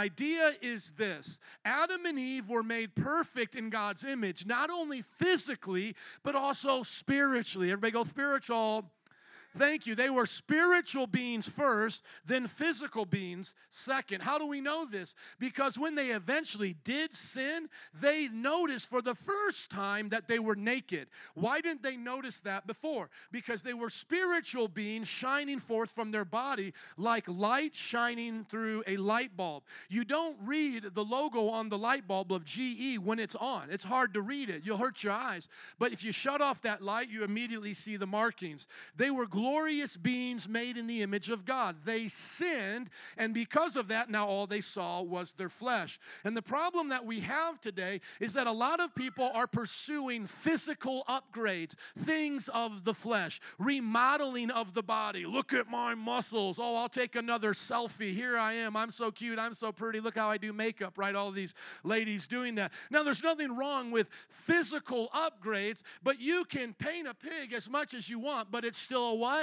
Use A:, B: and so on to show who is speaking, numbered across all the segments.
A: idea is this Adam and Eve were made perfect in God's image, not only physically, but also spiritually. Everybody go spiritual. Thank you. They were spiritual beings first, then physical beings second. How do we know this? Because when they eventually did sin, they noticed for the first time that they were naked. Why didn't they notice that before? Because they were spiritual beings shining forth from their body like light shining through a light bulb. You don't read the logo on the light bulb of GE when it's on, it's hard to read it. You'll hurt your eyes. But if you shut off that light, you immediately see the markings. They were glorious beings made in the image of God. They sinned, and because of that, now all they saw was their flesh. And the problem that we have today is that a lot of people are pursuing physical upgrades, things of the flesh, remodeling of the body. Look at my muscles. Oh, I'll take another selfie. Here I am. I'm so cute. I'm so pretty. Look how I do makeup, right? All these ladies doing that. Now, there's nothing wrong with physical upgrades, but you can paint a pig as much as you want, but it's still a what?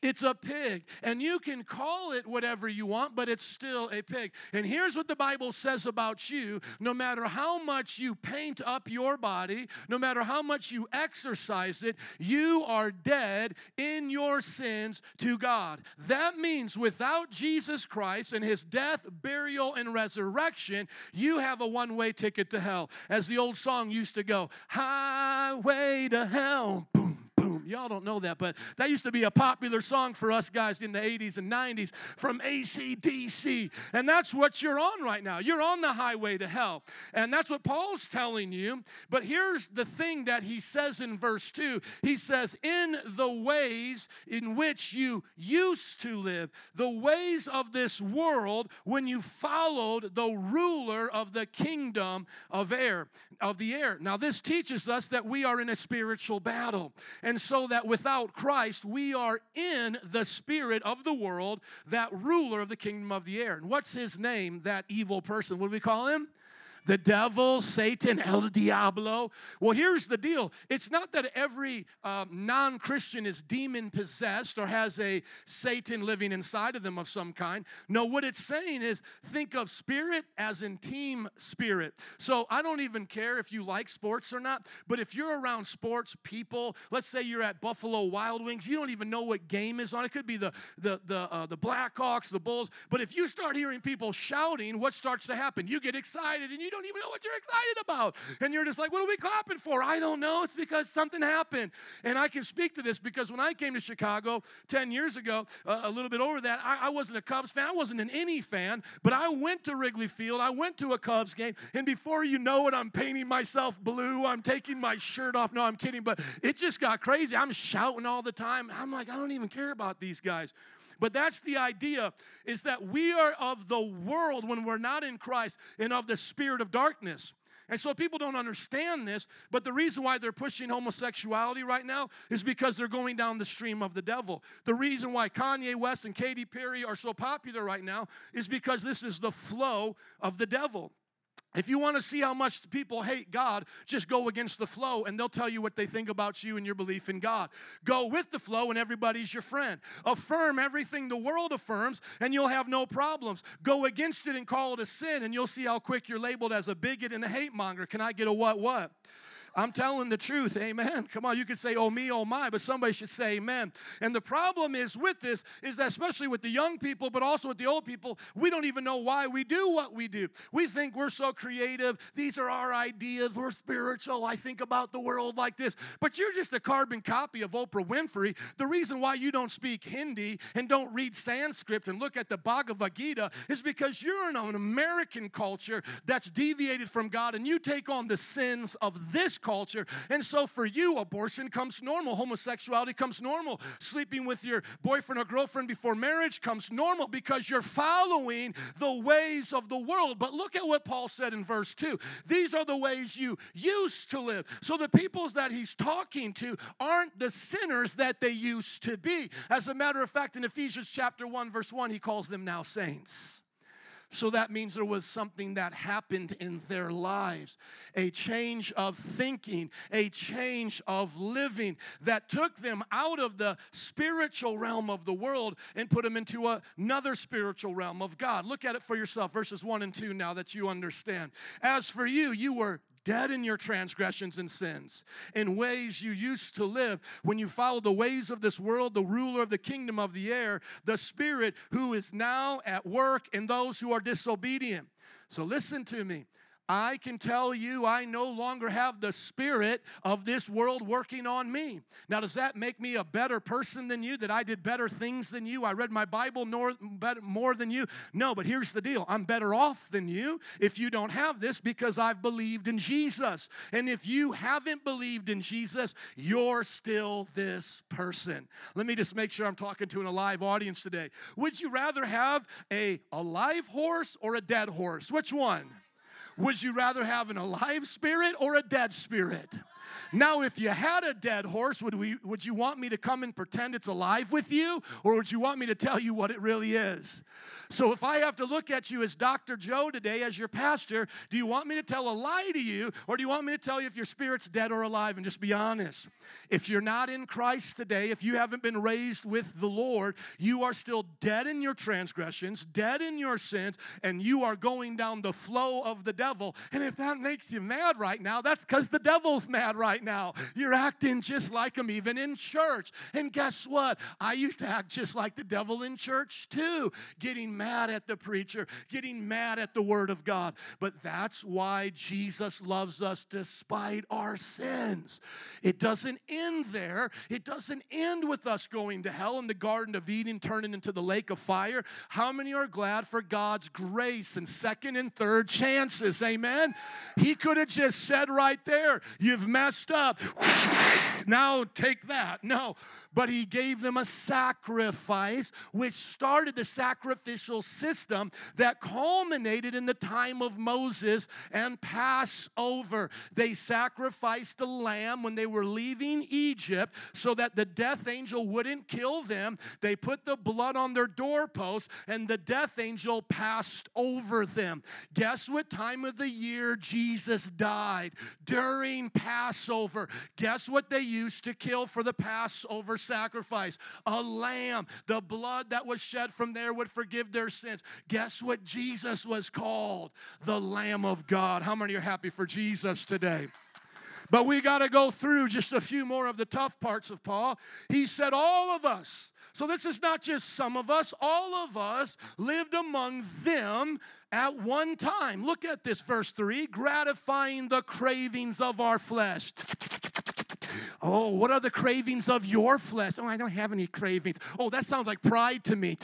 A: It's a pig. And you can call it whatever you want, but it's still a pig. And here's what the Bible says about you no matter how much you paint up your body, no matter how much you exercise it, you are dead in your sins to God. That means without Jesus Christ and his death, burial, and resurrection, you have a one way ticket to hell. As the old song used to go, Highway to Hell. Boom, boom Y'all don't know that, but that used to be a popular song for us guys in the 80s and 90s from ACDC. And that's what you're on right now. You're on the highway to hell. And that's what Paul's telling you. But here's the thing that he says in verse 2 He says, In the ways in which you used to live, the ways of this world, when you followed the ruler of the kingdom of air, of the air. Now, this teaches us that we are in a spiritual battle. And so that without Christ, we are in the spirit of the world, that ruler of the kingdom of the air. And what's his name, that evil person? What do we call him? The devil, Satan, El Diablo. Well, here's the deal it's not that every um, non Christian is demon possessed or has a Satan living inside of them of some kind. No, what it's saying is think of spirit as in team spirit. So I don't even care if you like sports or not, but if you're around sports people, let's say you're at Buffalo Wild Wings, you don't even know what game is on. It could be the, the, the, uh, the Blackhawks, the Bulls, but if you start hearing people shouting, what starts to happen? You get excited and you don't don't even know what you're excited about. And you're just like, what are we clapping for? I don't know. It's because something happened. And I can speak to this because when I came to Chicago 10 years ago, uh, a little bit over that, I, I wasn't a Cubs fan. I wasn't an any fan, but I went to Wrigley Field. I went to a Cubs game. And before you know it, I'm painting myself blue. I'm taking my shirt off. No, I'm kidding. But it just got crazy. I'm shouting all the time. I'm like, I don't even care about these guys. But that's the idea is that we are of the world when we're not in Christ and of the spirit of darkness. And so people don't understand this, but the reason why they're pushing homosexuality right now is because they're going down the stream of the devil. The reason why Kanye West and Katy Perry are so popular right now is because this is the flow of the devil. If you want to see how much people hate God, just go against the flow and they'll tell you what they think about you and your belief in God. Go with the flow and everybody's your friend. Affirm everything the world affirms and you'll have no problems. Go against it and call it a sin and you'll see how quick you're labeled as a bigot and a hate monger. Can I get a what what? I'm telling the truth. Amen. Come on, you could say, oh me, oh my, but somebody should say amen. And the problem is with this, is that especially with the young people, but also with the old people, we don't even know why we do what we do. We think we're so creative. These are our ideas. We're spiritual. I think about the world like this. But you're just a carbon copy of Oprah Winfrey. The reason why you don't speak Hindi and don't read Sanskrit and look at the Bhagavad Gita is because you're in an American culture that's deviated from God and you take on the sins of this culture. And so for you, abortion comes normal, homosexuality comes normal, sleeping with your boyfriend or girlfriend before marriage comes normal because you're following the ways of the world. But look at what Paul said in verse 2 these are the ways you used to live. So the peoples that he's talking to aren't the sinners that they used to be. As a matter of fact, in Ephesians chapter 1, verse 1, he calls them now saints. So that means there was something that happened in their lives a change of thinking, a change of living that took them out of the spiritual realm of the world and put them into another spiritual realm of God. Look at it for yourself, verses 1 and 2 now that you understand. As for you, you were dead in your transgressions and sins, in ways you used to live when you followed the ways of this world, the ruler of the kingdom of the air, the spirit who is now at work in those who are disobedient. So listen to me. I can tell you I no longer have the spirit of this world working on me. Now, does that make me a better person than you? That I did better things than you? I read my Bible more, than you? No, but here's the deal I'm better off than you if you don't have this because I've believed in Jesus. And if you haven't believed in Jesus, you're still this person. Let me just make sure I'm talking to an alive audience today. Would you rather have a alive horse or a dead horse? Which one? Would you rather have an alive spirit or a dead spirit? Now, if you had a dead horse, would, we, would you want me to come and pretend it's alive with you? Or would you want me to tell you what it really is? So, if I have to look at you as Dr. Joe today, as your pastor, do you want me to tell a lie to you? Or do you want me to tell you if your spirit's dead or alive? And just be honest. If you're not in Christ today, if you haven't been raised with the Lord, you are still dead in your transgressions, dead in your sins, and you are going down the flow of the devil. And if that makes you mad right now, that's because the devil's mad right now. You're acting just like him, even in church. And guess what? I used to act just like the devil in church too, getting mad at the preacher, getting mad at the Word of God. But that's why Jesus loves us despite our sins. It doesn't end there, it doesn't end with us going to hell in the Garden of Eden, turning into the lake of fire. How many are glad for God's grace and second and third chances? Amen. He could have just said right there, You've messed up. now take that. No, but he gave them a sacrifice, which started the sacrificial system that culminated in the time of Moses and Passover. They sacrificed a lamb when they were leaving Egypt so that the death angel wouldn't kill them. They put the blood on their doorposts, and the death angel passed over them. Guess what time of the year Jesus died? During Passover. Guess what they used to kill for the Passover sacrifice a lamb. The blood that was shed from there would forgive their sins. Guess what Jesus was called? The Lamb of God. How many are happy for Jesus today? But we got to go through just a few more of the tough parts of Paul. He said, All of us. So this is not just some of us, all of us lived among them at one time. Look at this, verse 3 gratifying the cravings of our flesh. Oh, what are the cravings of your flesh? Oh, I don't have any cravings. Oh, that sounds like pride to me.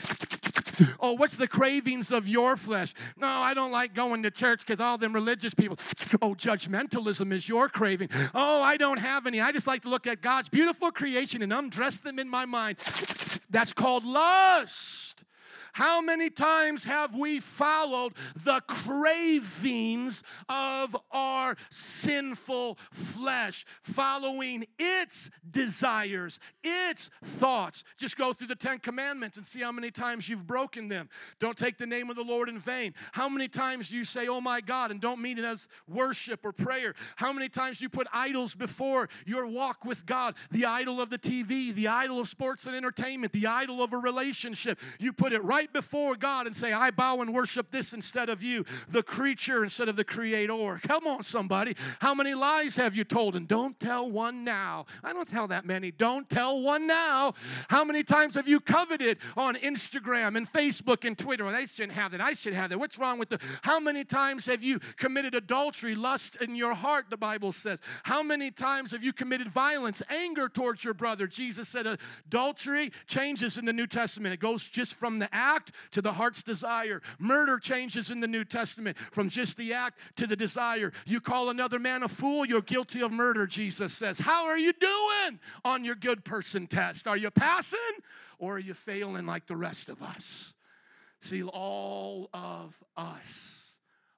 A: Oh, what's the cravings of your flesh? No, I don't like going to church because all them religious people. Oh, judgmentalism is your craving. Oh, I don't have any. I just like to look at God's beautiful creation and undress them in my mind. That's called lust. How many times have we followed the cravings of our sinful flesh, following its desires, its thoughts? Just go through the Ten Commandments and see how many times you've broken them. Don't take the name of the Lord in vain. How many times do you say, Oh my God, and don't mean it as worship or prayer? How many times do you put idols before your walk with God? The idol of the TV, the idol of sports and entertainment, the idol of a relationship. You put it right right before God and say, I bow and worship this instead of you, the creature instead of the creator. Come on, somebody. How many lies have you told? And don't tell one now. I don't tell that many. Don't tell one now. How many times have you coveted on Instagram and Facebook and Twitter? They shouldn't have that. I should have that. What's wrong with the. How many times have you committed adultery, lust in your heart, the Bible says? How many times have you committed violence, anger towards your brother? Jesus said adultery changes in the New Testament. It goes just from the act to the heart's desire. Murder changes in the New Testament from just the act to the desire. You call another man a fool, you're guilty of murder, Jesus says. How are you doing on your good person test? Are you passing or are you failing like the rest of us? See, all of us,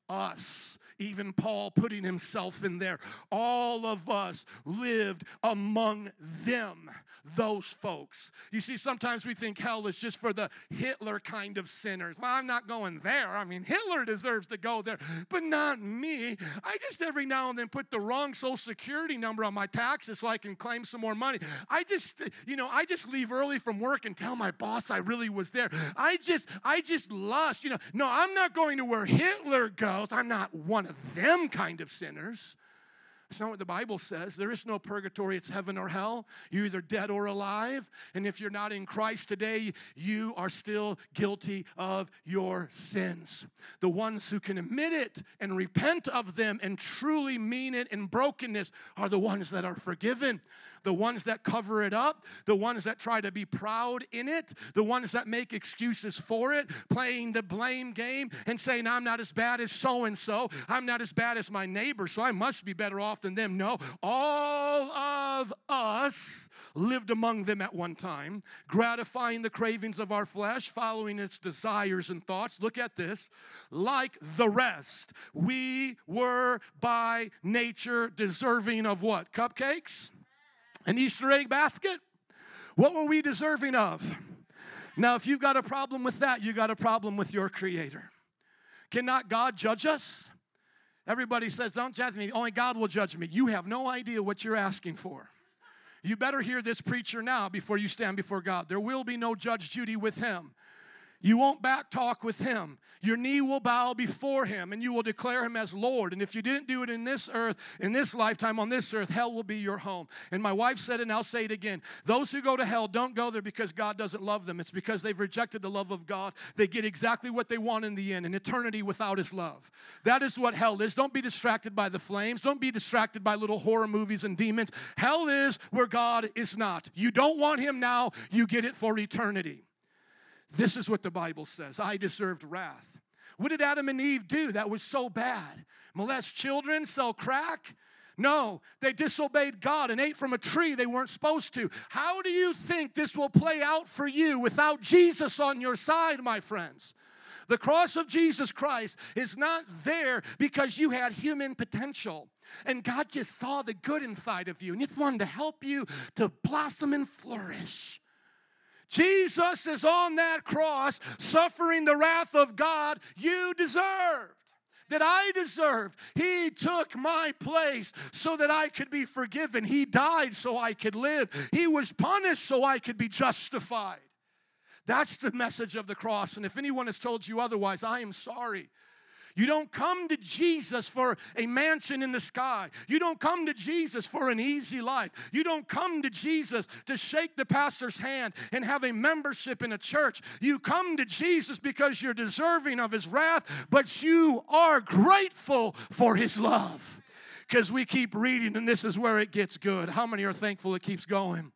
A: us, even Paul putting himself in there. All of us lived among them, those folks. You see, sometimes we think hell is just for the Hitler kind of sinners. Well, I'm not going there. I mean, Hitler deserves to go there, but not me. I just every now and then put the wrong social security number on my taxes so I can claim some more money. I just, you know, I just leave early from work and tell my boss I really was there. I just, I just lust, you know. No, I'm not going to where Hitler goes. I'm not one of them kind of sinners. That's not what the Bible says. There is no purgatory, it's heaven or hell. You're either dead or alive. And if you're not in Christ today, you are still guilty of your sins. The ones who can admit it and repent of them and truly mean it in brokenness are the ones that are forgiven the ones that cover it up, the ones that try to be proud in it, the ones that make excuses for it, playing the blame game and saying, I'm not as bad as so and so, I'm not as bad as my neighbor, so I must be better off than them. No, all of us lived among them at one time, gratifying the cravings of our flesh, following its desires and thoughts. Look at this. Like the rest, we were by nature deserving of what? Cupcakes? An Easter egg basket? What were we deserving of? Now, if you've got a problem with that, you got a problem with your Creator. Cannot God judge us? Everybody says, Don't judge me, only God will judge me. You have no idea what you're asking for. You better hear this preacher now before you stand before God. There will be no Judge Judy with him. You won't back talk with him. Your knee will bow before him and you will declare him as Lord. And if you didn't do it in this earth, in this lifetime, on this earth, hell will be your home. And my wife said and I'll say it again. Those who go to hell don't go there because God doesn't love them. It's because they've rejected the love of God. They get exactly what they want in the end an eternity without his love. That is what hell is. Don't be distracted by the flames. Don't be distracted by little horror movies and demons. Hell is where God is not. You don't want him now, you get it for eternity. This is what the Bible says I deserved wrath. What did Adam and Eve do that was so bad? Molest children, sell crack? No, they disobeyed God and ate from a tree they weren't supposed to. How do you think this will play out for you without Jesus on your side, my friends? The cross of Jesus Christ is not there because you had human potential. And God just saw the good inside of you and just wanted to help you to blossom and flourish. Jesus is on that cross suffering the wrath of God you deserved that I deserved. He took my place so that I could be forgiven. He died so I could live. He was punished so I could be justified. That's the message of the cross. And if anyone has told you otherwise, I am sorry. You don't come to Jesus for a mansion in the sky. You don't come to Jesus for an easy life. You don't come to Jesus to shake the pastor's hand and have a membership in a church. You come to Jesus because you're deserving of his wrath, but you are grateful for his love. Because we keep reading, and this is where it gets good. How many are thankful it keeps going?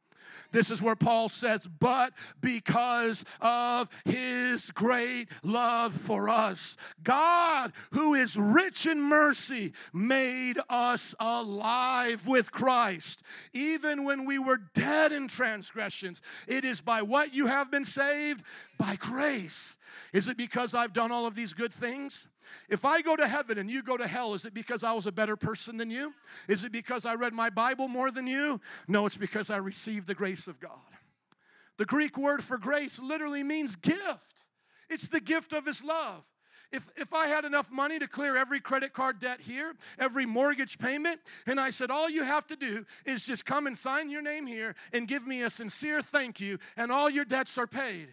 A: This is where Paul says, But because of his great love for us, God, who is rich in mercy, made us alive with Christ. Even when we were dead in transgressions, it is by what you have been saved? By grace. Is it because I've done all of these good things? If I go to heaven and you go to hell, is it because I was a better person than you? Is it because I read my Bible more than you? No, it's because I received the grace of God. The Greek word for grace literally means gift, it's the gift of His love. If, if I had enough money to clear every credit card debt here, every mortgage payment, and I said, all you have to do is just come and sign your name here and give me a sincere thank you, and all your debts are paid.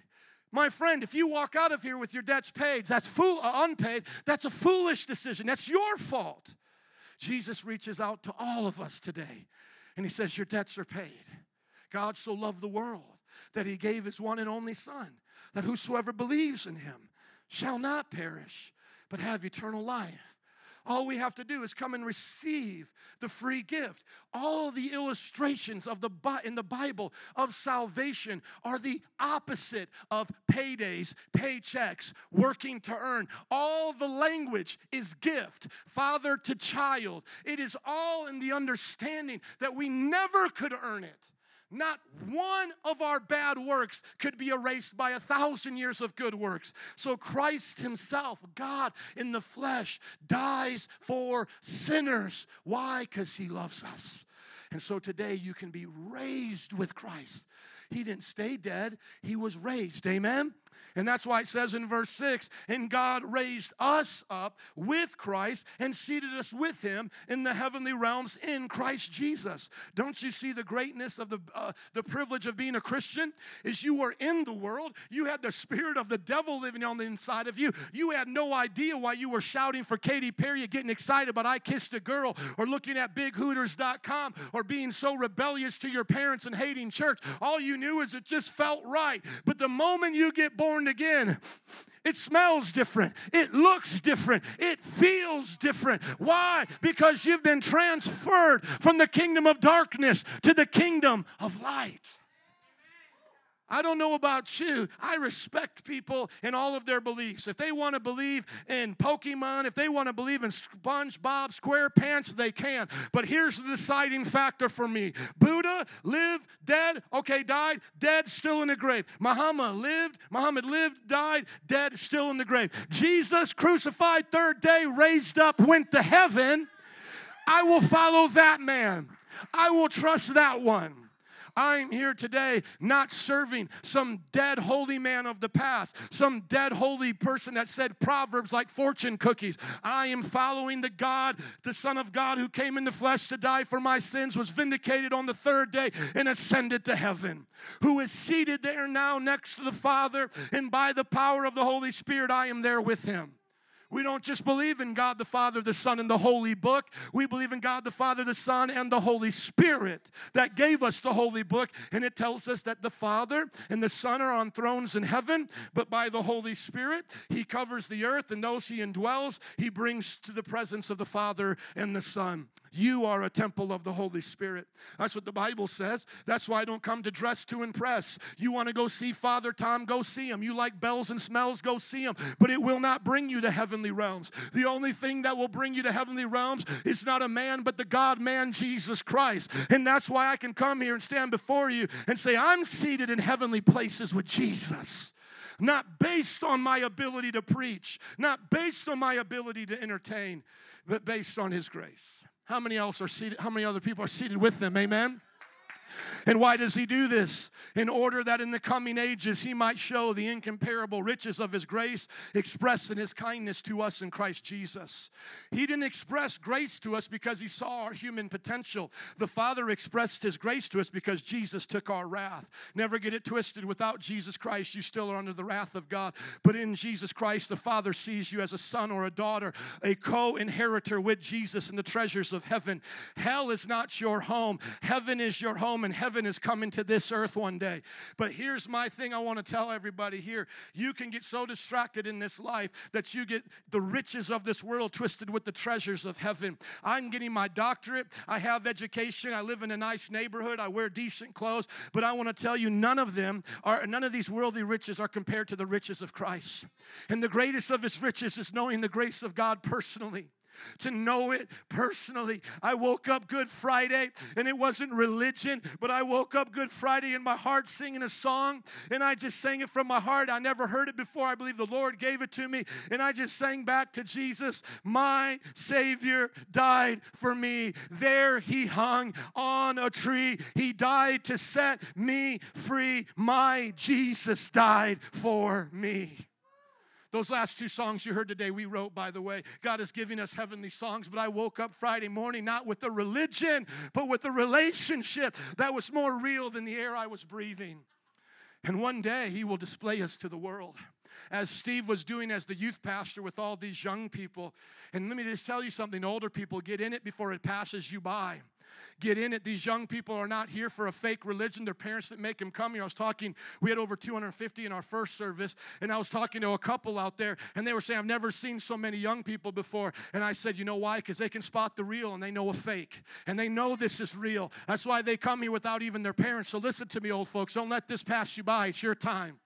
A: My friend, if you walk out of here with your debts paid, that's fool, uh, unpaid, that's a foolish decision. That's your fault. Jesus reaches out to all of us today and he says, Your debts are paid. God so loved the world that he gave his one and only Son, that whosoever believes in him shall not perish, but have eternal life. All we have to do is come and receive the free gift. All the illustrations of the in the Bible of salvation are the opposite of paydays, paychecks, working to earn. All the language is gift, father to child. It is all in the understanding that we never could earn it not one of our bad works could be erased by a thousand years of good works. So Christ Himself, God in the flesh, dies for sinners. Why? Because He loves us. And so today you can be raised with Christ. He didn't stay dead, He was raised. Amen? And that's why it says in verse 6 And God raised us up with Christ and seated us with him in the heavenly realms in Christ Jesus. Don't you see the greatness of the, uh, the privilege of being a Christian? Is you were in the world, you had the spirit of the devil living on the inside of you. You had no idea why you were shouting for Katy Perry, getting excited about I Kissed a Girl, or looking at BigHooters.com, or being so rebellious to your parents and hating church. All you knew is it just felt right. But the moment you get born again, it smells different. It looks different. It feels different. Why? Because you've been transferred from the kingdom of darkness to the kingdom of light. I don't know about you. I respect people in all of their beliefs. If they want to believe in Pokemon, if they want to believe in SpongeBob SquarePants, they can. But here's the deciding factor for me Buddha lived, dead, okay, died, dead, still in the grave. Muhammad lived, Muhammad lived, died, dead, still in the grave. Jesus crucified, third day, raised up, went to heaven. I will follow that man. I will trust that one. I'm here today not serving some dead holy man of the past, some dead holy person that said proverbs like fortune cookies. I am following the God, the Son of God who came in the flesh to die for my sins, was vindicated on the third day, and ascended to heaven, who is seated there now next to the Father, and by the power of the Holy Spirit, I am there with him. We don't just believe in God the Father, the Son, and the Holy Book. We believe in God the Father, the Son, and the Holy Spirit that gave us the Holy Book. And it tells us that the Father and the Son are on thrones in heaven, but by the Holy Spirit, He covers the earth, and those He indwells, He brings to the presence of the Father and the Son. You are a temple of the Holy Spirit. That's what the Bible says. That's why I don't come to dress to impress. You want to go see Father Tom, go see him. You like bells and smells, go see him. But it will not bring you to heavenly realms. The only thing that will bring you to heavenly realms is not a man, but the God man, Jesus Christ. And that's why I can come here and stand before you and say, I'm seated in heavenly places with Jesus not based on my ability to preach, not based on my ability to entertain, but based on His grace. How many else are seated? How many other people are seated with them? Amen. And why does he do this? In order that in the coming ages he might show the incomparable riches of his grace expressed in his kindness to us in Christ Jesus. He didn't express grace to us because he saw our human potential. The Father expressed his grace to us because Jesus took our wrath. Never get it twisted. Without Jesus Christ, you still are under the wrath of God. But in Jesus Christ, the Father sees you as a son or a daughter, a co inheritor with Jesus in the treasures of heaven. Hell is not your home, heaven is your home and heaven is coming to this earth one day. But here's my thing I want to tell everybody here. You can get so distracted in this life that you get the riches of this world twisted with the treasures of heaven. I'm getting my doctorate. I have education. I live in a nice neighborhood. I wear decent clothes. But I want to tell you, none of them are, none of these worldly riches are compared to the riches of Christ. And the greatest of his riches is knowing the grace of God personally to know it personally. I woke up Good Friday and it wasn't religion, but I woke up Good Friday in my heart singing a song and I just sang it from my heart. I never heard it before. I believe the Lord gave it to me and I just sang back to Jesus, My Savior died for me. There he hung on a tree. He died to set me free. My Jesus died for me. Those last two songs you heard today, we wrote, by the way. God is giving us heavenly songs, but I woke up Friday morning not with a religion, but with a relationship that was more real than the air I was breathing. And one day, He will display us to the world as Steve was doing as the youth pastor with all these young people. And let me just tell you something older people get in it before it passes you by get in it. These young people are not here for a fake religion. Their parents that make them come here. I was talking, we had over 250 in our first service, and I was talking to a couple out there, and they were saying, I've never seen so many young people before. And I said, You know why? Because they can spot the real and they know a fake. And they know this is real. That's why they come here without even their parents. So listen to me, old folks. Don't let this pass you by. It's your time.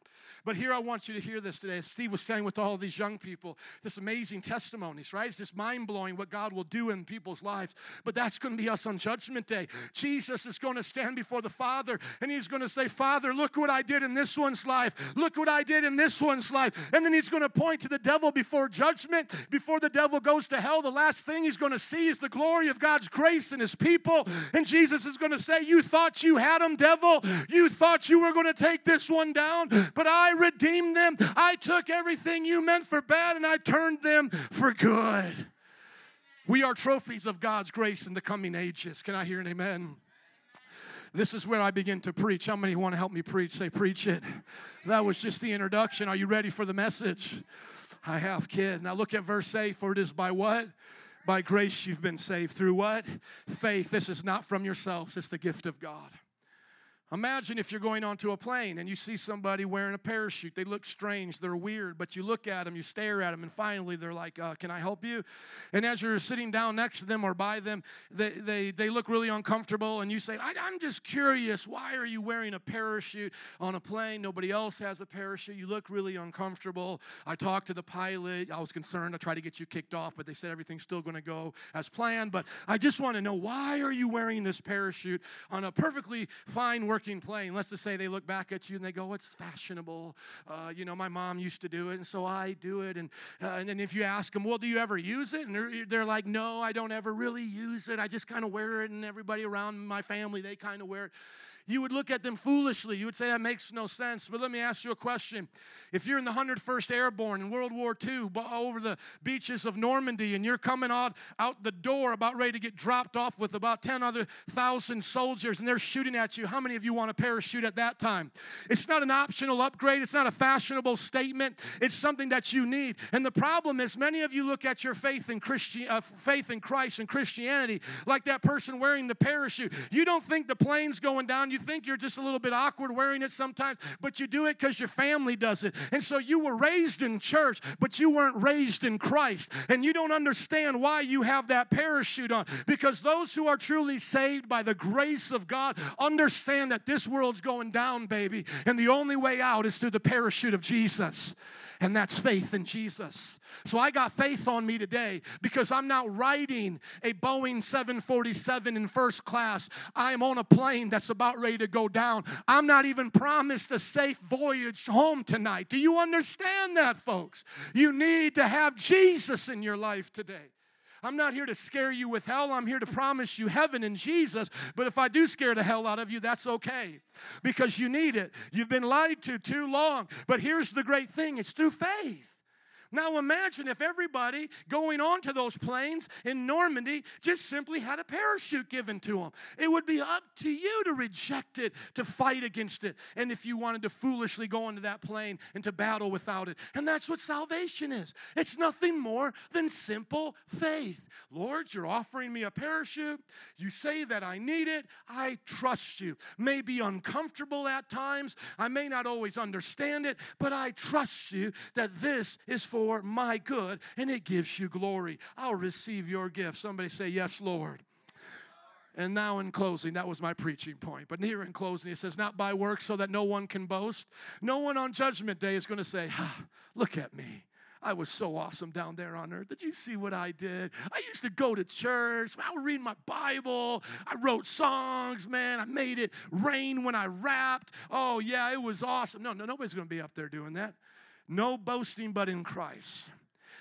A: But here I want you to hear this today. Steve was saying with all these young people, this amazing testimonies, right? It's just mind blowing what God will do in people's lives. But that's going to be us on Judgment Day. Jesus is going to stand before the Father and he's going to say, Father, look what I did in this one's life. Look what I did in this one's life. And then he's going to point to the devil before judgment, before the devil goes to hell. The last thing he's going to see is the glory of God's grace and his people. And Jesus is going to say, You thought you had him, devil. You thought you were going to take this one down, but I redeemed them. I took everything you meant for bad and I turned them for good. We are trophies of God's grace in the coming ages. Can I hear an amen? This is where I begin to preach. How many want to help me preach? Say, preach it. That was just the introduction. Are you ready for the message? I have, kid. Now look at verse 8. For it is by what? By grace you've been saved. Through what? Faith. This is not from yourselves, it's the gift of God. Imagine if you're going onto a plane and you see somebody wearing a parachute. They look strange, they're weird, but you look at them, you stare at them, and finally they're like, uh, Can I help you? And as you're sitting down next to them or by them, they, they, they look really uncomfortable, and you say, I, I'm just curious, why are you wearing a parachute on a plane? Nobody else has a parachute. You look really uncomfortable. I talked to the pilot. I was concerned. I tried to get you kicked off, but they said everything's still going to go as planned. But I just want to know why are you wearing this parachute on a perfectly fine working working plane. Let's just say they look back at you and they go, "It's fashionable." Uh, you know, my mom used to do it, and so I do it. And uh, and then if you ask them, "Well, do you ever use it?" and they're, they're like, "No, I don't ever really use it. I just kind of wear it, and everybody around my family they kind of wear it." You would look at them foolishly. You would say, that makes no sense. But let me ask you a question. If you're in the 101st Airborne in World War II over the beaches of Normandy and you're coming out, out the door about ready to get dropped off with about 10 other thousand soldiers and they're shooting at you, how many of you want a parachute at that time? It's not an optional upgrade, it's not a fashionable statement, it's something that you need. And the problem is, many of you look at your faith in, Christi- uh, faith in Christ and Christianity like that person wearing the parachute. You don't think the plane's going down you think you're just a little bit awkward wearing it sometimes, but you do it because your family does it. And so you were raised in church, but you weren't raised in Christ. And you don't understand why you have that parachute on. Because those who are truly saved by the grace of God understand that this world's going down, baby. And the only way out is through the parachute of Jesus and that's faith in Jesus. So I got faith on me today because I'm not riding a Boeing 747 in first class. I'm on a plane that's about ready to go down. I'm not even promised a safe voyage home tonight. Do you understand that, folks? You need to have Jesus in your life today. I'm not here to scare you with hell. I'm here to promise you heaven in Jesus. But if I do scare the hell out of you, that's okay because you need it. You've been lied to too long. But here's the great thing it's through faith. Now imagine if everybody going onto those planes in Normandy just simply had a parachute given to them. It would be up to you to reject it, to fight against it, and if you wanted to foolishly go into that plane and to battle without it. And that's what salvation is. It's nothing more than simple faith. Lord, you're offering me a parachute. You say that I need it. I trust you. May be uncomfortable at times. I may not always understand it, but I trust you that this is for for my good and it gives you glory. I'll receive your gift. Somebody say, Yes, Lord. And now, in closing, that was my preaching point. But here in closing, it says, Not by works so that no one can boast. No one on Judgment Day is going to say, ah, Look at me. I was so awesome down there on earth. Did you see what I did? I used to go to church. I would read my Bible. I wrote songs, man. I made it rain when I rapped. Oh, yeah, it was awesome. No, no, nobody's going to be up there doing that. No boasting but in Christ.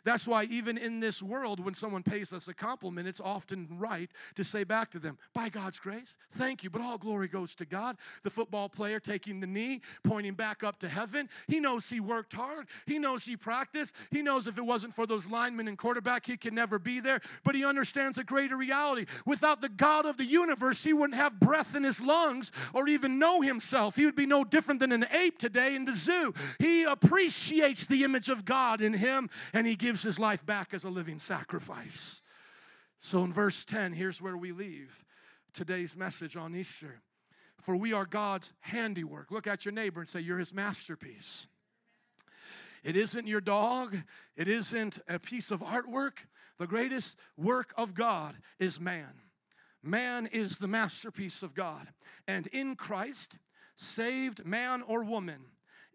A: That's why, even in this world, when someone pays us a compliment, it's often right to say back to them, By God's grace, thank you, but all glory goes to God. The football player taking the knee, pointing back up to heaven, he knows he worked hard. He knows he practiced. He knows if it wasn't for those linemen and quarterback, he could never be there. But he understands a greater reality. Without the God of the universe, he wouldn't have breath in his lungs or even know himself. He would be no different than an ape today in the zoo. He appreciates the image of God in him and he gives gives his life back as a living sacrifice. So in verse 10, here's where we leave today's message on Easter. For we are God's handiwork. Look at your neighbor and say, You're his masterpiece. It isn't your dog, it isn't a piece of artwork. The greatest work of God is man. Man is the masterpiece of God. And in Christ, saved man or woman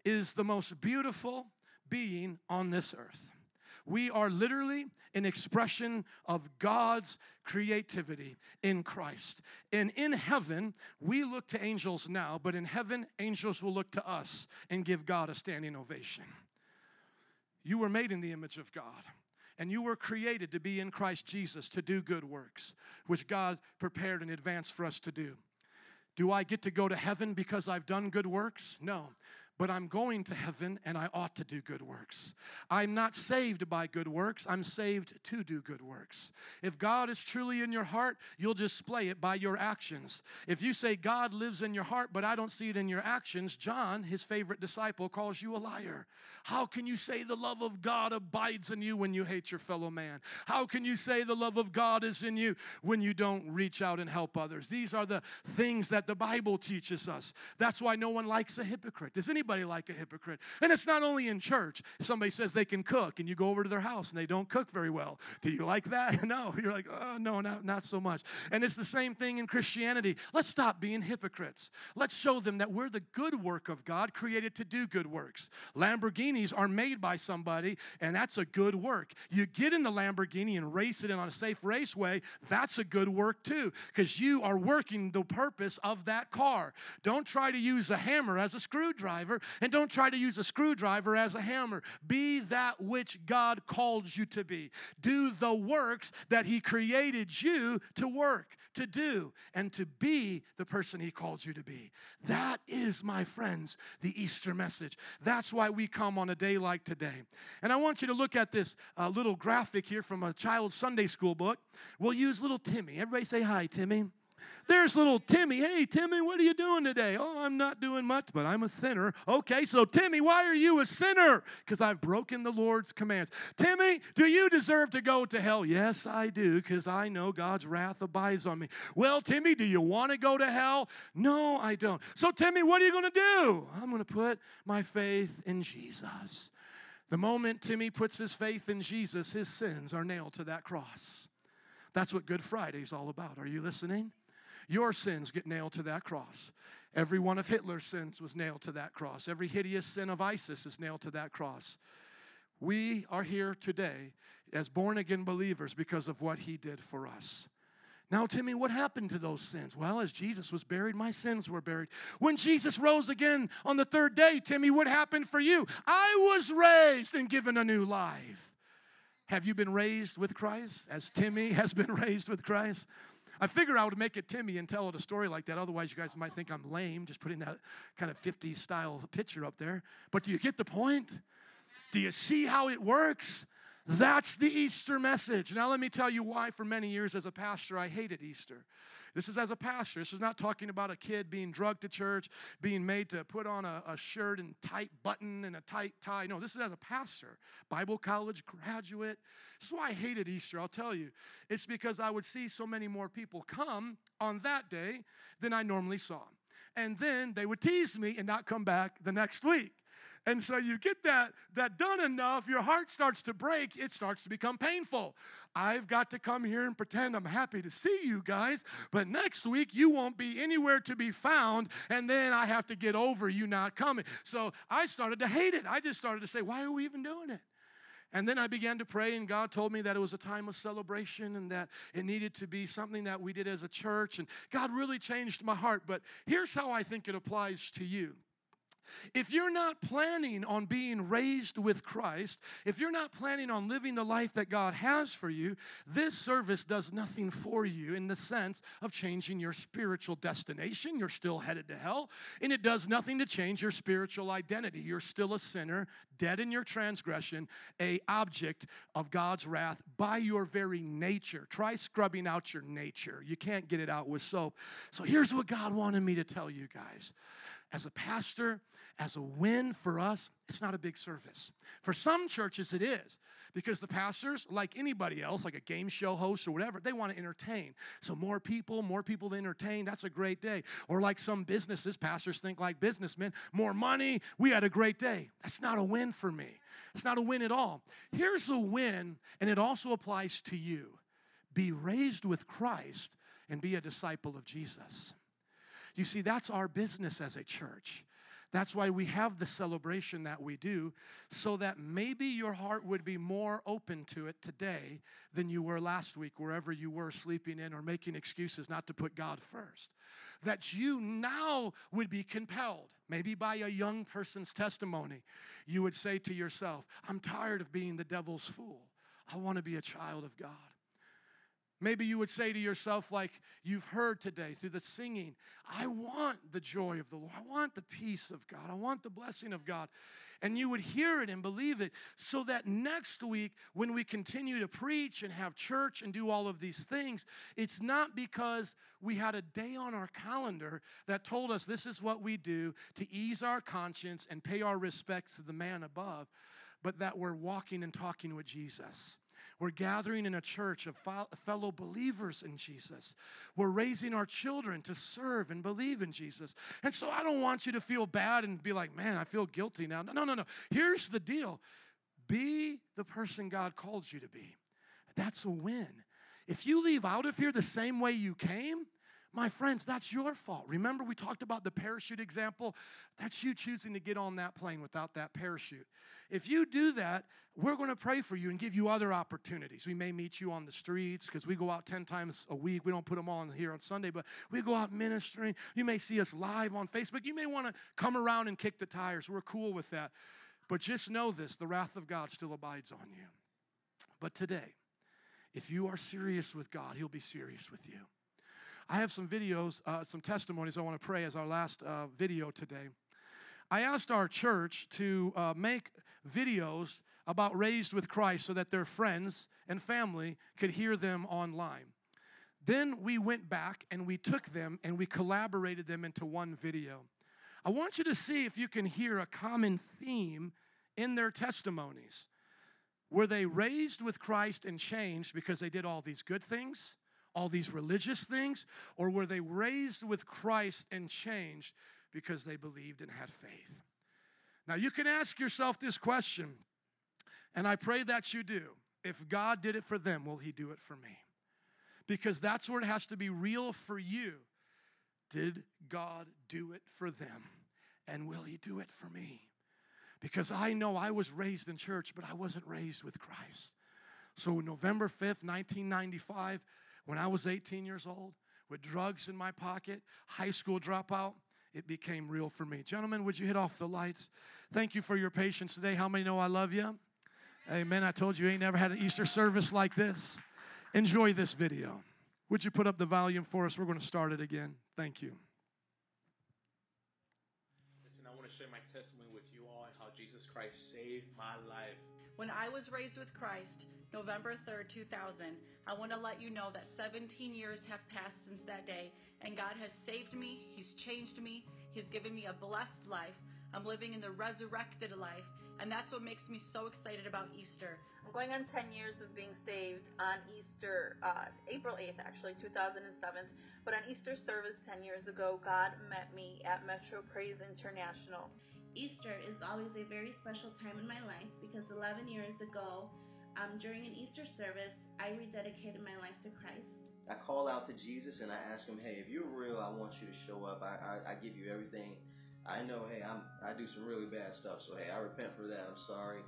A: is the most beautiful being on this earth. We are literally an expression of God's creativity in Christ. And in heaven, we look to angels now, but in heaven, angels will look to us and give God a standing ovation. You were made in the image of God. And you were created to be in Christ Jesus to do good works, which God prepared in advance for us to do. Do I get to go to heaven because I've done good works? No but I'm going to heaven and I ought to do good works. I'm not saved by good works, I'm saved to do good works. If God is truly in your heart, you'll display it by your actions. If you say God lives in your heart, but I don't see it in your actions, John, his favorite disciple, calls you a liar. How can you say the love of God abides in you when you hate your fellow man? How can you say the love of God is in you when you don't reach out and help others? These are the things that the Bible teaches us. That's why no one likes a hypocrite. Does anybody anybody like a hypocrite. And it's not only in church. Somebody says they can cook, and you go over to their house and they don't cook very well. Do you like that? No. You're like, oh, no, not, not so much. And it's the same thing in Christianity. Let's stop being hypocrites. Let's show them that we're the good work of God created to do good works. Lamborghinis are made by somebody, and that's a good work. You get in the Lamborghini and race it in on a safe raceway, that's a good work too, because you are working the purpose of that car. Don't try to use a hammer as a screwdriver and don't try to use a screwdriver as a hammer. Be that which God called you to be. Do the works that He created you to work, to do, and to be the person He called you to be. That is, my friends, the Easter message. That's why we come on a day like today. And I want you to look at this uh, little graphic here from a child's Sunday school book. We'll use little Timmy. Everybody say hi, Timmy. There's little Timmy. Hey, Timmy, what are you doing today? Oh, I'm not doing much, but I'm a sinner. Okay, so Timmy, why are you a sinner? Because I've broken the Lord's commands. Timmy, do you deserve to go to hell? Yes, I do, because I know God's wrath abides on me. Well, Timmy, do you want to go to hell? No, I don't. So, Timmy, what are you going to do? I'm going to put my faith in Jesus. The moment Timmy puts his faith in Jesus, his sins are nailed to that cross. That's what Good Friday is all about. Are you listening? Your sins get nailed to that cross. Every one of Hitler's sins was nailed to that cross. Every hideous sin of ISIS is nailed to that cross. We are here today as born again believers because of what he did for us. Now, Timmy, what happened to those sins? Well, as Jesus was buried, my sins were buried. When Jesus rose again on the third day, Timmy, what happened for you? I was raised and given a new life. Have you been raised with Christ as Timmy has been raised with Christ? I figured I would make it Timmy and tell it a story like that. Otherwise, you guys might think I'm lame just putting that kind of 50s style picture up there. But do you get the point? Do you see how it works? That's the Easter message. Now, let me tell you why, for many years as a pastor, I hated Easter. This is as a pastor. This is not talking about a kid being drugged to church, being made to put on a, a shirt and tight button and a tight tie. No, this is as a pastor, Bible college graduate. This is why I hated Easter. I'll tell you. It's because I would see so many more people come on that day than I normally saw. And then they would tease me and not come back the next week. And so you get that, that done enough, your heart starts to break, it starts to become painful. I've got to come here and pretend I'm happy to see you guys, but next week you won't be anywhere to be found, and then I have to get over you not coming. So I started to hate it. I just started to say, why are we even doing it? And then I began to pray, and God told me that it was a time of celebration and that it needed to be something that we did as a church. And God really changed my heart. But here's how I think it applies to you. If you're not planning on being raised with Christ, if you're not planning on living the life that God has for you, this service does nothing for you in the sense of changing your spiritual destination. You're still headed to hell, and it does nothing to change your spiritual identity. You're still a sinner, dead in your transgression, a object of God's wrath by your very nature. Try scrubbing out your nature. You can't get it out with soap. So here's what God wanted me to tell you guys as a pastor, as a win for us, it's not a big service. For some churches, it is because the pastors, like anybody else, like a game show host or whatever, they want to entertain. So, more people, more people to entertain, that's a great day. Or like some businesses, pastors think like businessmen, more money, we had a great day. That's not a win for me. It's not a win at all. Here's a win, and it also applies to you be raised with Christ and be a disciple of Jesus. You see, that's our business as a church. That's why we have the celebration that we do, so that maybe your heart would be more open to it today than you were last week, wherever you were sleeping in or making excuses not to put God first. That you now would be compelled, maybe by a young person's testimony, you would say to yourself, I'm tired of being the devil's fool. I want to be a child of God. Maybe you would say to yourself, like you've heard today through the singing, I want the joy of the Lord. I want the peace of God. I want the blessing of God. And you would hear it and believe it so that next week, when we continue to preach and have church and do all of these things, it's not because we had a day on our calendar that told us this is what we do to ease our conscience and pay our respects to the man above, but that we're walking and talking with Jesus we're gathering in a church of fellow believers in Jesus. We're raising our children to serve and believe in Jesus. And so I don't want you to feel bad and be like, man, I feel guilty now. No, no, no. Here's the deal be the person God called you to be. That's a win. If you leave out of here the same way you came, my friends, that's your fault. Remember, we talked about the parachute example? That's you choosing to get on that plane without that parachute. If you do that, we're going to pray for you and give you other opportunities. We may meet you on the streets because we go out 10 times a week. We don't put them all on here on Sunday, but we go out ministering. You may see us live on Facebook. You may want to come around and kick the tires. We're cool with that. But just know this the wrath of God still abides on you. But today, if you are serious with God, He'll be serious with you. I have some videos, uh, some testimonies I want to pray as our last uh, video today. I asked our church to uh, make videos about Raised with Christ so that their friends and family could hear them online. Then we went back and we took them and we collaborated them into one video. I want you to see if you can hear a common theme in their testimonies. Were they raised with Christ and changed because they did all these good things? All these religious things, or were they raised with Christ and changed because they believed and had faith? Now, you can ask yourself this question, and I pray that you do. If God did it for them, will He do it for me? Because that's where it has to be real for you. Did God do it for them? And will He do it for me? Because I know I was raised in church, but I wasn't raised with Christ. So, November 5th, 1995, when I was 18 years old, with drugs in my pocket, high school dropout, it became real for me. Gentlemen, would you hit off the lights? Thank you for your patience today. How many know I love you? Amen. I told you, you ain't never had an Easter service like this. Enjoy this video. Would you put up the volume for us? We're going to start it again. Thank you.
B: Listen, I want to share my testimony with you all and how Jesus Christ saved my life.
C: When I was raised with Christ, November 3rd, 2000, I want to let you know that 17 years have passed since that day, and God has saved me, He's changed me, He's given me a blessed life. I'm living in the resurrected life, and that's what makes me so excited about Easter.
D: I'm going on 10 years of being saved on Easter, uh, April 8th, actually, 2007. But on Easter service 10 years ago, God met me at Metro Praise International.
E: Easter is always a very special time in my life because 11 years ago, um, during an Easter service, I rededicated my life to Christ.
F: I call out to Jesus and I ask him, hey, if you're real, I want you to show up. I, I, I give you everything. I know, hey, I'm, I do some really bad stuff, so hey, I repent for that. I'm sorry.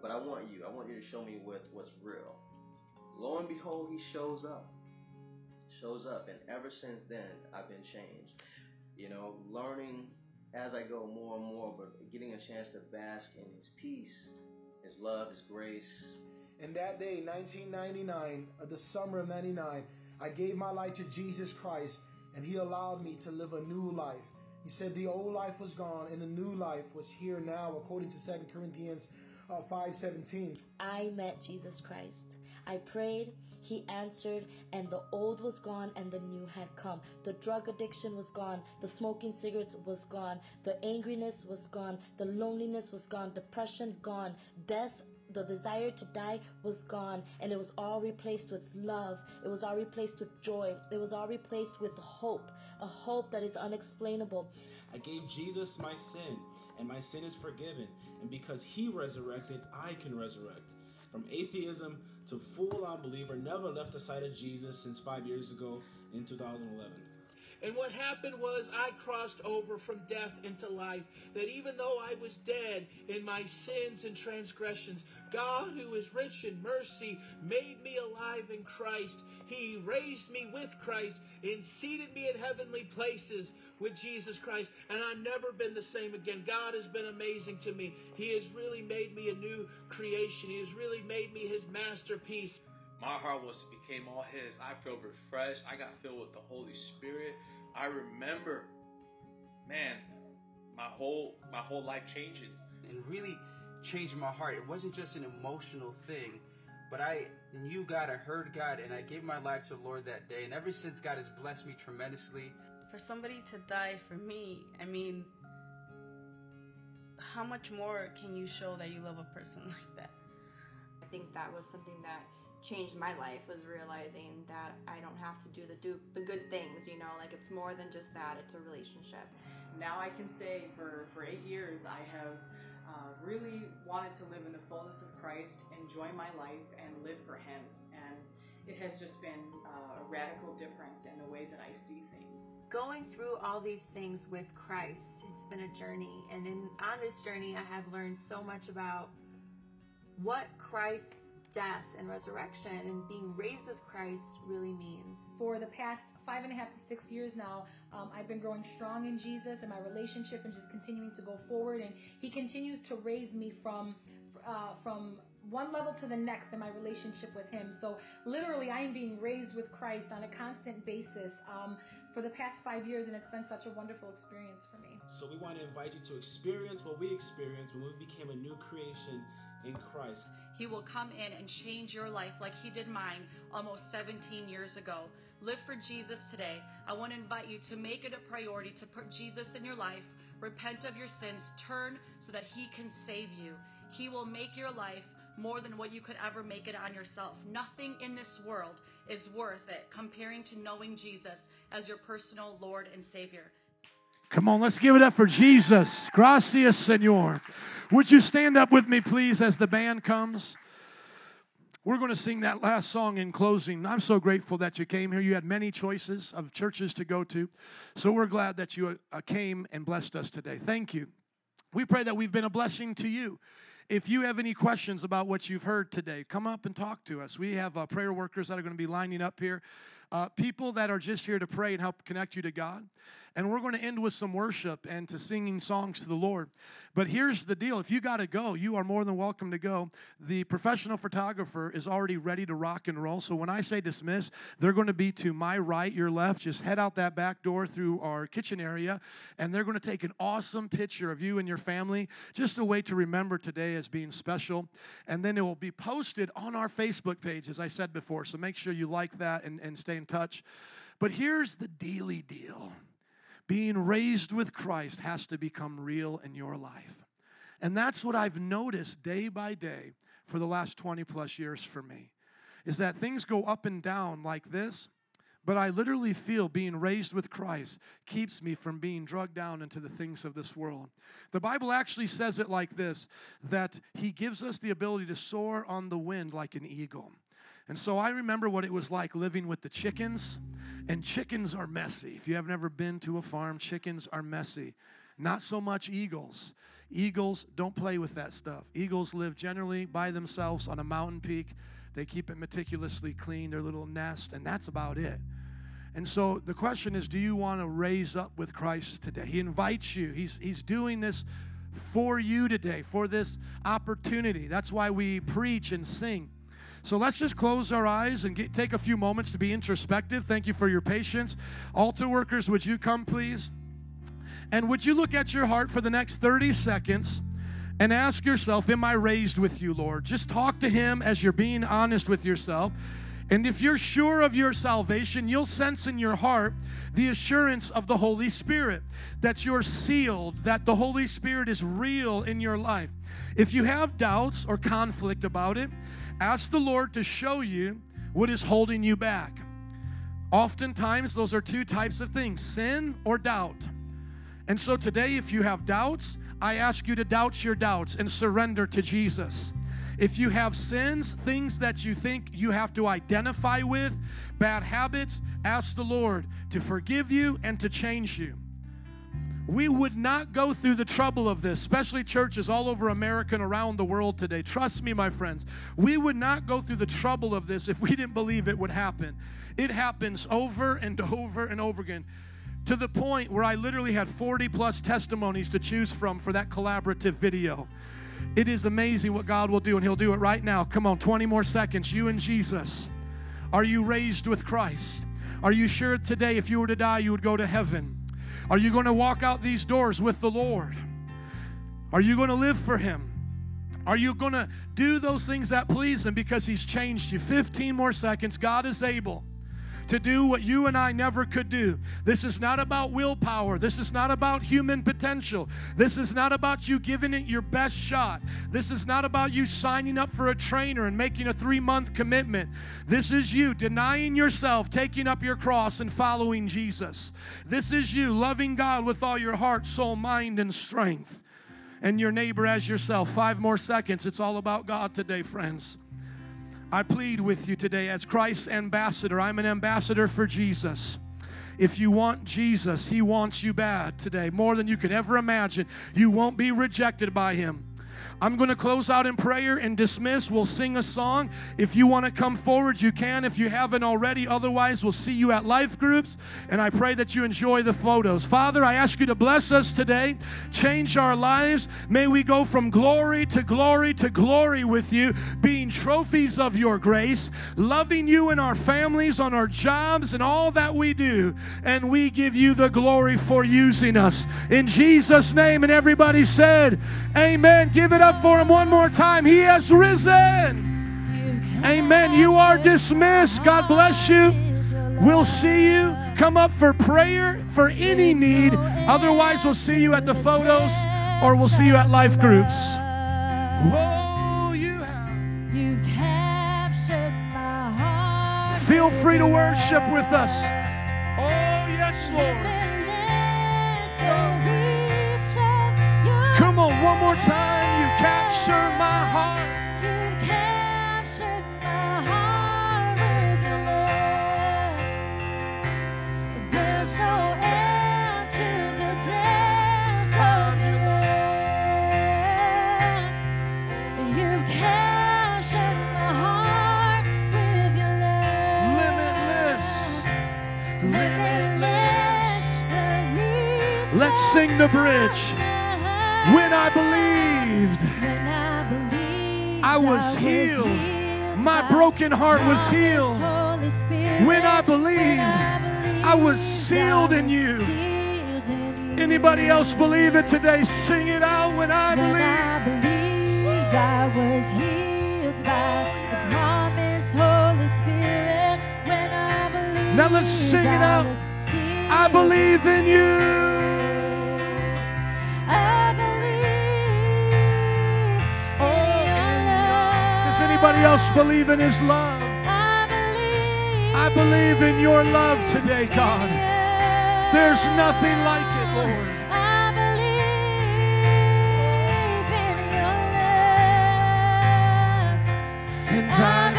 F: But I want you. I want you to show me what, what's real. Lo and behold, he shows up. Shows up. And ever since then, I've been changed. You know, learning as I go more and more, but getting a chance to bask in his peace his love, His grace.
G: And that day, 1999, uh, the summer of 99, I gave my life to Jesus Christ, and He allowed me to live a new life. He said the old life was gone, and the new life was here now, according to 2 Corinthians uh, 5.17.
H: I met Jesus Christ. I prayed, he answered, and the old was gone and the new had come. The drug addiction was gone, the smoking cigarettes was gone, the angriness was gone, the loneliness was gone, depression gone, death the desire to die was gone and it was all replaced with love. It was all replaced with joy. It was all replaced with hope, a hope that is unexplainable.
I: I gave Jesus my sin and my sin is forgiven. And because he resurrected, I can resurrect. From atheism to full on believer, never left the side of Jesus since five years ago in 2011.
J: And what happened was I crossed over from death into life. That even though I was dead in my sins and transgressions, God, who is rich in mercy, made me alive in Christ. He raised me with Christ and seated me in heavenly places with Jesus Christ. And I've never been the same again. God has been amazing to me. He has really made me a new creation. He has really made me his masterpiece.
B: My heart was became all his. I felt refreshed. I got filled with the Holy Spirit. I remember, man, my whole my whole life changing.
K: And really changed my heart. It wasn't just an emotional thing, but I knew God, I heard God, and I gave my life to the Lord that day. And ever since, God has blessed me tremendously.
L: For somebody to die for me, I mean, how much more can you show that you love a person like that?
M: I think that was something that changed my life was realizing that I don't have to do the do the good things, you know, like it's more than just that, it's a relationship.
N: Now I can say for, for eight years I have uh, really wanted to live in the fullness of Christ, enjoy my life, and live for Him. And it has just been uh, a radical difference in the way that I see things.
O: Going through all these things with Christ, it's been a journey. And in, on this journey, I have learned so much about what Christ death and resurrection and being raised with Christ really means.
P: For the past five and a half to six years now, um, I've been growing strong in Jesus and my relationship and just continuing to go forward. And He continues to raise me from uh, from one level to the next in my relationship with Him. So literally, I am being raised with Christ on a constant basis um, for the past five years, and it's been such a wonderful experience for me.
I: So we want to invite you to experience what we experienced when we became a new creation in Christ.
C: He will come in and change your life like He did mine almost 17 years ago. Live for Jesus today. I want to invite you to make it a priority to put Jesus in your life, repent of your sins, turn so that He can save you. He will make your life more than what you could ever make it on yourself. Nothing in this world is worth it comparing to knowing Jesus as your personal Lord and Savior.
A: Come on, let's give it up for Jesus. Gracias, Senor. Would you stand up with me, please, as the band comes? We're going to sing that last song in closing. I'm so grateful that you came here. You had many choices of churches to go to. So we're glad that you uh, came and blessed us today. Thank you. We pray that we've been a blessing to you. If you have any questions about what you've heard today, come up and talk to us. We have uh, prayer workers that are going to be lining up here, uh, people that are just here to pray and help connect you to God. And we're going to end with some worship and to singing songs to the Lord. But here's the deal if you got to go, you are more than welcome to go. The professional photographer is already ready to rock and roll. So when I say dismiss, they're going to be to my right, your left. Just head out that back door through our kitchen area, and they're going to take an awesome picture of you and your family, just a way to remember today as being special. And then it will be posted on our Facebook page, as I said before. So make sure you like that and, and stay in touch. But here's the dealy deal being raised with Christ has to become real in your life. And that's what I've noticed day by day for the last 20 plus years for me is that things go up and down like this, but I literally feel being raised with Christ keeps me from being drugged down into the things of this world. The Bible actually says it like this that He gives us the ability to soar on the wind like an eagle. And so I remember what it was like living with the chickens, and chickens are messy. If you have never been to a farm, chickens are messy. Not so much eagles. Eagles don't play with that stuff. Eagles live generally by themselves on a mountain peak. They keep it meticulously clean, their little nest, and that's about it. And so the question is do you want to raise up with Christ today? He invites you, He's, he's doing this for you today, for this opportunity. That's why we preach and sing. So let's just close our eyes and get, take a few moments to be introspective. Thank you for your patience. Altar workers, would you come, please? And would you look at your heart for the next 30 seconds and ask yourself, Am I raised with you, Lord? Just talk to Him as you're being honest with yourself. And if you're sure of your salvation, you'll sense in your heart the assurance of the Holy Spirit that you're sealed, that the Holy Spirit is real in your life. If you have doubts or conflict about it, ask the Lord to show you what is holding you back. Oftentimes, those are two types of things sin or doubt. And so today, if you have doubts, I ask you to doubt your doubts and surrender to Jesus. If you have sins, things that you think you have to identify with, bad habits, ask the Lord to forgive you and to change you. We would not go through the trouble of this, especially churches all over America and around the world today. Trust me, my friends. We would not go through the trouble of this if we didn't believe it would happen. It happens over and over and over again to the point where I literally had 40 plus testimonies to choose from for that collaborative video. It is amazing what God will do, and He'll do it right now. Come on, 20 more seconds. You and Jesus. Are you raised with Christ? Are you sure today, if you were to die, you would go to heaven? Are you going to walk out these doors with the Lord? Are you going to live for Him? Are you going to do those things that please Him because He's changed you? 15 more seconds. God is able to do what you and I never could do. This is not about willpower. This is not about human potential. This is not about you giving it your best shot. This is not about you signing up for a trainer and making a three month commitment. This is you denying yourself, taking up your cross, and following Jesus. This is you loving God with all your heart, soul, mind, and strength. And your neighbor as yourself. Five more seconds. It's all about God today, friends. I plead with you today as Christ's ambassador. I'm an ambassador for Jesus. If you want Jesus, He wants you bad today, more than you could ever imagine. You won't be rejected by Him. I'm going to close out in prayer and dismiss. We'll sing a song. If you want to come forward, you can if you haven't already. Otherwise, we'll see you at life groups. And I pray that you enjoy the photos. Father, I ask you to bless us today, change our lives. May we go from glory to glory to glory with you, being trophies of your grace, loving you and our families on our jobs and all that we do. And we give you the glory for using us. In Jesus' name. And everybody said, Amen. Give it up for him one more time. He has risen. Amen. You are dismissed. God bless you. We'll see you. Come up for prayer for any need. Otherwise, we'll see you at the photos or we'll see you at life groups. Feel free to worship with us. Oh, yes, Lord. Capture my heart.
Q: You captured my heart with your love. There's no end to the depths of your love. You've captured my heart with your love.
A: Limitless.
Q: Limitless.
A: Let's sing the bridge. When I believed,
Q: When I believed
A: I was healed. My broken heart was healed. When I believed, I was sealed in you. Anybody else believe it today? Sing it out when I believe.
Q: I believed I was healed by the promise, Holy Spirit. When I believed
A: Now let's sing it out. I believe in you. Anybody else believe in his love?
Q: I believe.
A: I believe in your love today, God. There's nothing like it, Lord.
Q: I believe in your love.
A: And I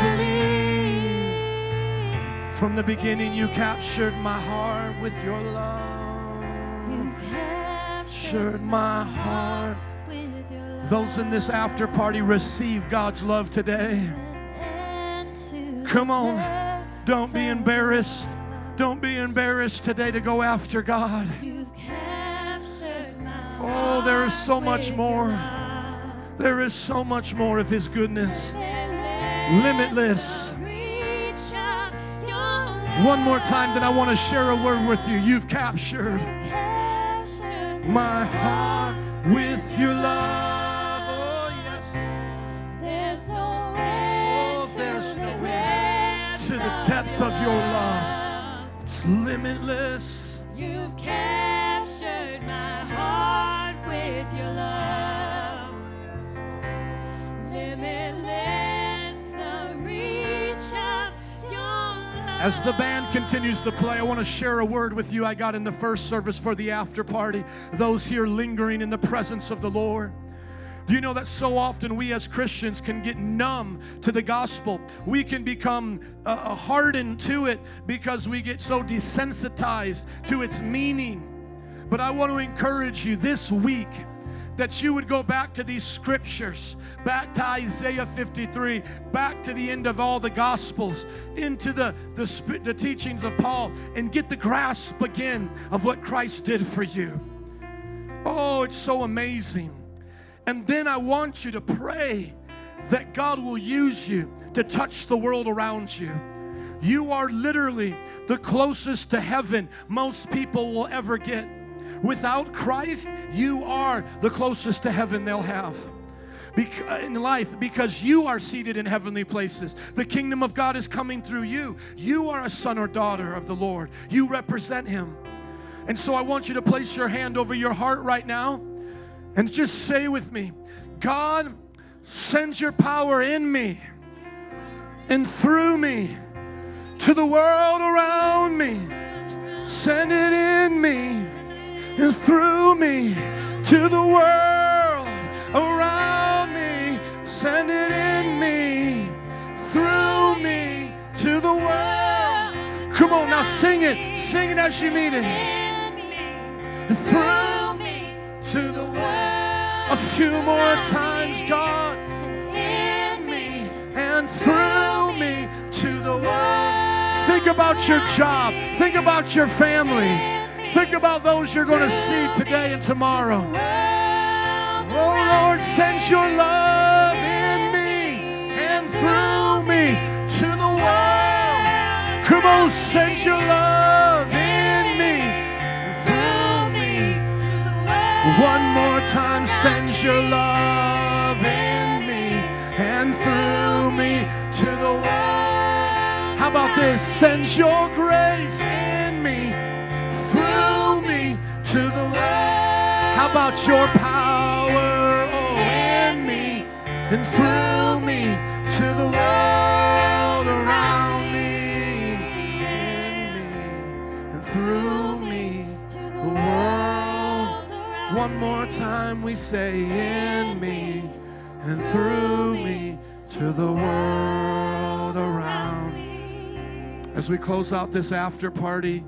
A: believe from the beginning you captured my heart with your love. You Captured my heart. Those in this after party receive God's love today. Come on. Don't be embarrassed. Don't be embarrassed today to go after God. Oh, there is so much more. There is so much more of His goodness. Limitless. One more time, then I want to share a word with you. You've captured my heart with your love. Oh, yes.
Q: There's no end
A: Oh, there's
Q: to
A: no
Q: the
A: end to the depth of your love. It's limitless.
Q: You've captured my heart with your love. Oh, limitless,
A: As the band continues to play, I want to share a word with you I got in the first service for the after party. Those here lingering in the presence of the Lord. Do you know that so often we as Christians can get numb to the gospel? We can become uh, uh, hardened to it because we get so desensitized to its meaning. But I want to encourage you this week that you would go back to these scriptures, back to Isaiah 53, back to the end of all the gospels, into the, the, the teachings of Paul, and get the grasp again of what Christ did for you. Oh, it's so amazing. And then I want you to pray that God will use you to touch the world around you. You are literally the closest to heaven most people will ever get. Without Christ, you are the closest to heaven they'll have uh, in life because you are seated in heavenly places. The kingdom of God is coming through you. You are a son or daughter of the Lord, you represent Him. And so I want you to place your hand over your heart right now and just say with me God, send your power in me and through me to the world around me. Send it in me and through me to the world around me. Send it in me, through me to the world. Come on, now sing it. Sing it as you mean it. Through me to the world. A few more times, God. In me and through me to the world. Think about your job. Think about your family. Think about those you're going to see today and tomorrow. Oh Lord, send your love in me and through me to the world. Come on, send your love in me and through me to the world. One more time, send your love in me and through me to the world. How about this? Send your grace to the world. How about your power oh, in me and through me to the world around me, in me and through me to the world. One more time we say in me and through me to the world around me. As we close out this after party,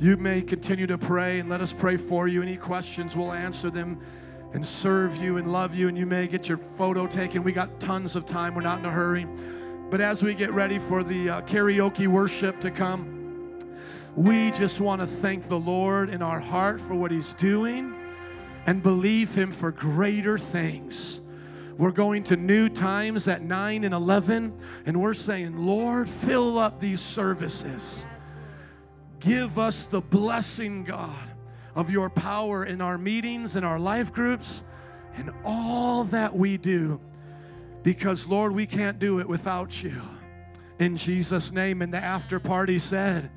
A: you may continue to pray and let us pray for you. Any questions, we'll answer them and serve you and love you. And you may get your photo taken. We got tons of time, we're not in a hurry. But as we get ready for the uh, karaoke worship to come, we just want to thank the Lord in our heart for what He's doing and believe Him for greater things. We're going to new times at 9 and 11, and we're saying, Lord, fill up these services. Give us the blessing, God, of your power in our meetings and our life groups and all that we do. Because, Lord, we can't do it without you. In Jesus' name, and the after party said,